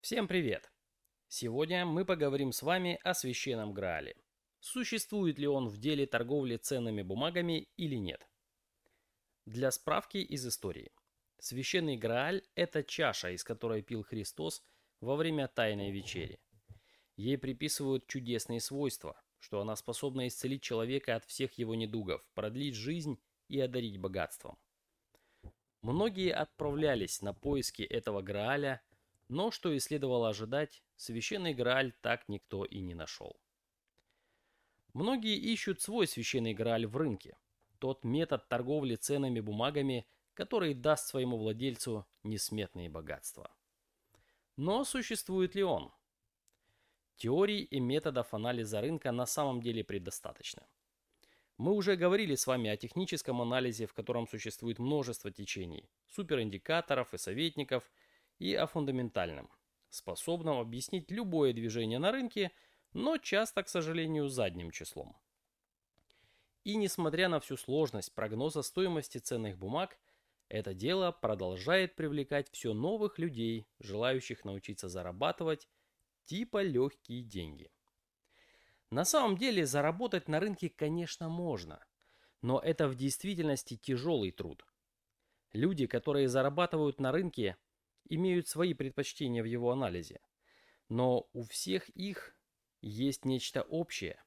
Всем привет! Сегодня мы поговорим с вами о священном Граале. Существует ли он в деле торговли ценными бумагами или нет? Для справки из истории. Священный Грааль – это чаша, из которой пил Христос во время Тайной Вечери. Ей приписывают чудесные свойства, что она способна исцелить человека от всех его недугов, продлить жизнь и одарить богатством. Многие отправлялись на поиски этого Грааля – но, что и следовало ожидать, священный Грааль так никто и не нашел. Многие ищут свой священный Грааль в рынке, тот метод торговли ценными бумагами, который даст своему владельцу несметные богатства. Но существует ли он? Теорий и методов анализа рынка на самом деле предостаточно. Мы уже говорили с вами о техническом анализе, в котором существует множество течений, супериндикаторов и советников – и о фундаментальном, способном объяснить любое движение на рынке, но часто, к сожалению, задним числом. И несмотря на всю сложность прогноза стоимости ценных бумаг, это дело продолжает привлекать все новых людей, желающих научиться зарабатывать типа легкие деньги. На самом деле заработать на рынке, конечно, можно, но это в действительности тяжелый труд. Люди, которые зарабатывают на рынке, имеют свои предпочтения в его анализе. Но у всех их есть нечто общее.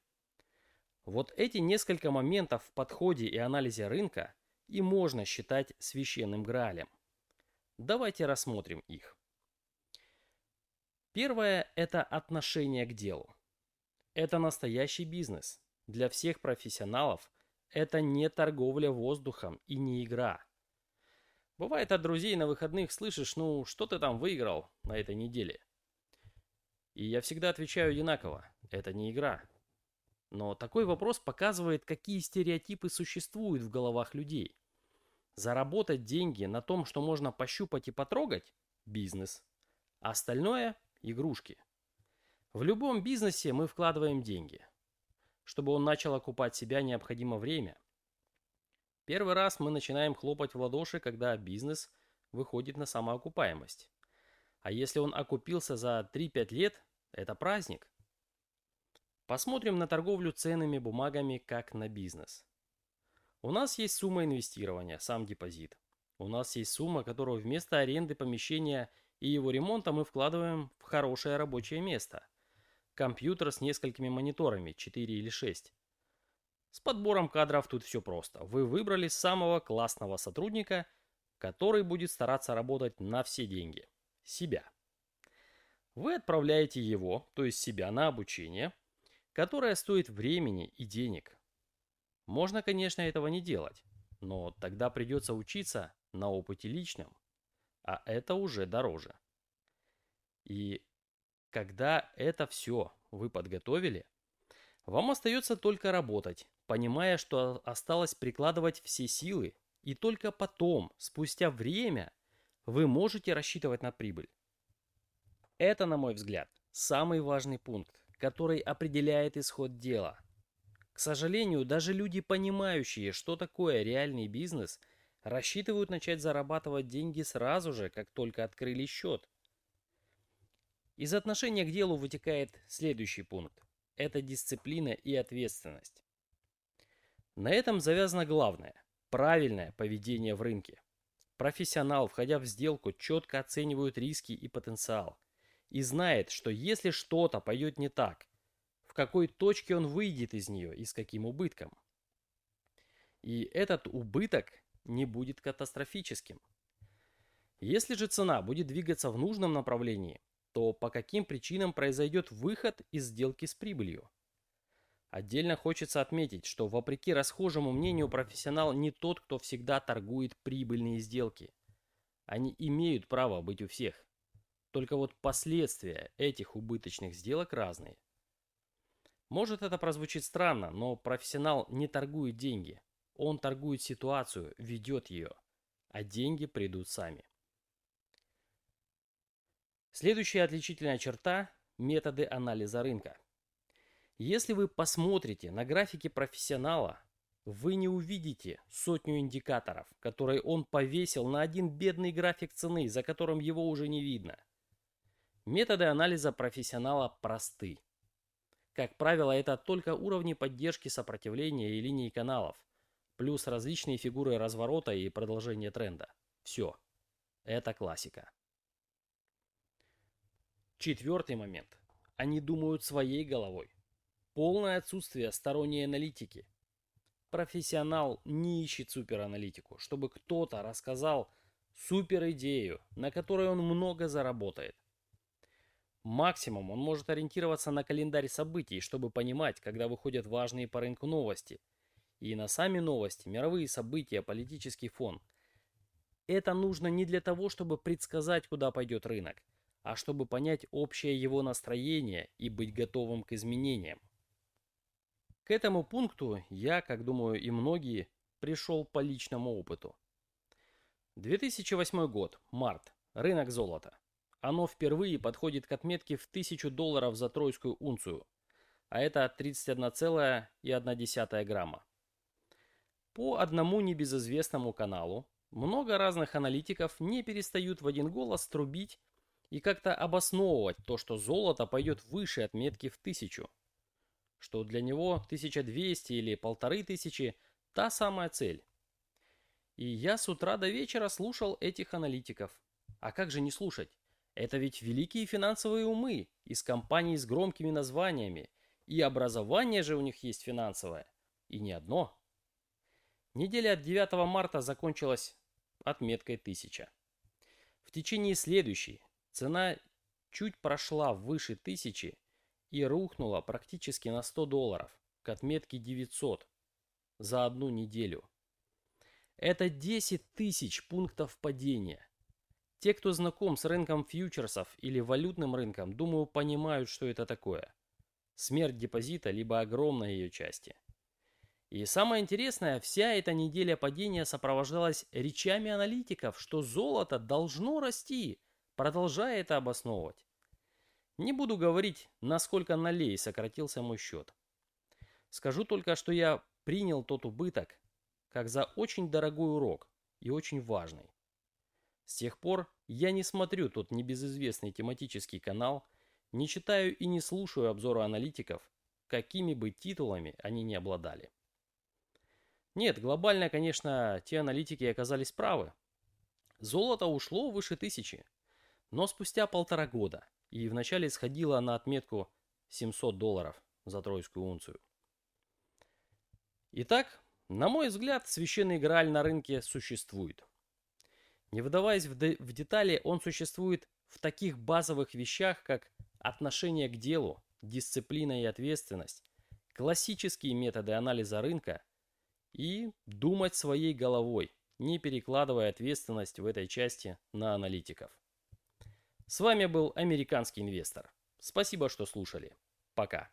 Вот эти несколько моментов в подходе и анализе рынка и можно считать священным граалем. Давайте рассмотрим их. Первое – это отношение к делу. Это настоящий бизнес. Для всех профессионалов это не торговля воздухом и не игра – Бывает от друзей на выходных слышишь, ну, что ты там выиграл на этой неделе? И я всегда отвечаю одинаково. Это не игра. Но такой вопрос показывает, какие стереотипы существуют в головах людей. Заработать деньги на том, что можно пощупать и потрогать – бизнес. А остальное – игрушки. В любом бизнесе мы вкладываем деньги. Чтобы он начал окупать себя, необходимо время. Первый раз мы начинаем хлопать в ладоши, когда бизнес выходит на самоокупаемость. А если он окупился за 3-5 лет, это праздник. Посмотрим на торговлю ценными бумагами как на бизнес. У нас есть сумма инвестирования, сам депозит. У нас есть сумма, которую вместо аренды помещения и его ремонта мы вкладываем в хорошее рабочее место. Компьютер с несколькими мониторами, 4 или 6. Подбором кадров тут все просто. Вы выбрали самого классного сотрудника, который будет стараться работать на все деньги. Себя. Вы отправляете его, то есть себя, на обучение, которое стоит времени и денег. Можно, конечно, этого не делать, но тогда придется учиться на опыте личном, а это уже дороже. И когда это все вы подготовили, вам остается только работать, понимая, что осталось прикладывать все силы, и только потом, спустя время, вы можете рассчитывать на прибыль. Это, на мой взгляд, самый важный пункт, который определяет исход дела. К сожалению, даже люди, понимающие, что такое реальный бизнес, рассчитывают начать зарабатывать деньги сразу же, как только открыли счет. Из отношения к делу вытекает следующий пункт. Это дисциплина и ответственность. На этом завязано главное – правильное поведение в рынке. Профессионал, входя в сделку, четко оценивает риски и потенциал и знает, что если что-то пойдет не так, в какой точке он выйдет из нее и с каким убытком. И этот убыток не будет катастрофическим. Если же цена будет двигаться в нужном направлении, то по каким причинам произойдет выход из сделки с прибылью? Отдельно хочется отметить, что вопреки расхожему мнению профессионал не тот, кто всегда торгует прибыльные сделки. Они имеют право быть у всех. Только вот последствия этих убыточных сделок разные. Может это прозвучит странно, но профессионал не торгует деньги. Он торгует ситуацию, ведет ее. А деньги придут сами. Следующая отличительная черта – методы анализа рынка. Если вы посмотрите на графики профессионала, вы не увидите сотню индикаторов, которые он повесил на один бедный график цены, за которым его уже не видно. Методы анализа профессионала просты. Как правило, это только уровни поддержки сопротивления и линии каналов, плюс различные фигуры разворота и продолжения тренда. Все. Это классика. Четвертый момент. Они думают своей головой. Полное отсутствие сторонней аналитики. Профессионал не ищет супераналитику, чтобы кто-то рассказал супер идею, на которой он много заработает. Максимум он может ориентироваться на календарь событий, чтобы понимать, когда выходят важные по рынку новости. И на сами новости, мировые события, политический фон. Это нужно не для того, чтобы предсказать, куда пойдет рынок, а чтобы понять общее его настроение и быть готовым к изменениям. К этому пункту я, как думаю и многие, пришел по личному опыту. 2008 год, март, рынок золота. Оно впервые подходит к отметке в 1000 долларов за тройскую унцию, а это 31,1 грамма. По одному небезызвестному каналу много разных аналитиков не перестают в один голос трубить и как-то обосновывать то, что золото пойдет выше отметки в 1000, что для него 1200 или 1500 – та самая цель. И я с утра до вечера слушал этих аналитиков. А как же не слушать? Это ведь великие финансовые умы из компаний с громкими названиями. И образование же у них есть финансовое. И не одно. Неделя от 9 марта закончилась отметкой 1000. В течение следующей цена чуть прошла выше 1000 и рухнула практически на 100 долларов к отметке 900 за одну неделю. Это 10 тысяч пунктов падения. Те, кто знаком с рынком фьючерсов или валютным рынком, думаю, понимают, что это такое. Смерть депозита, либо огромной ее части. И самое интересное, вся эта неделя падения сопровождалась речами аналитиков, что золото должно расти, продолжая это обосновывать. Не буду говорить, насколько налей сократился мой счет. Скажу только, что я принял тот убыток, как за очень дорогой урок и очень важный. С тех пор я не смотрю тот небезызвестный тематический канал, не читаю и не слушаю обзоры аналитиков, какими бы титулами они ни обладали. Нет, глобально, конечно, те аналитики оказались правы. Золото ушло выше тысячи, но спустя полтора года и вначале сходило на отметку 700 долларов за тройскую унцию. Итак, на мой взгляд, священный грааль на рынке существует. Не вдаваясь в, де в детали, он существует в таких базовых вещах, как отношение к делу, дисциплина и ответственность, классические методы анализа рынка и думать своей головой, не перекладывая ответственность в этой части на аналитиков. С вами был американский инвестор. Спасибо, что слушали. Пока.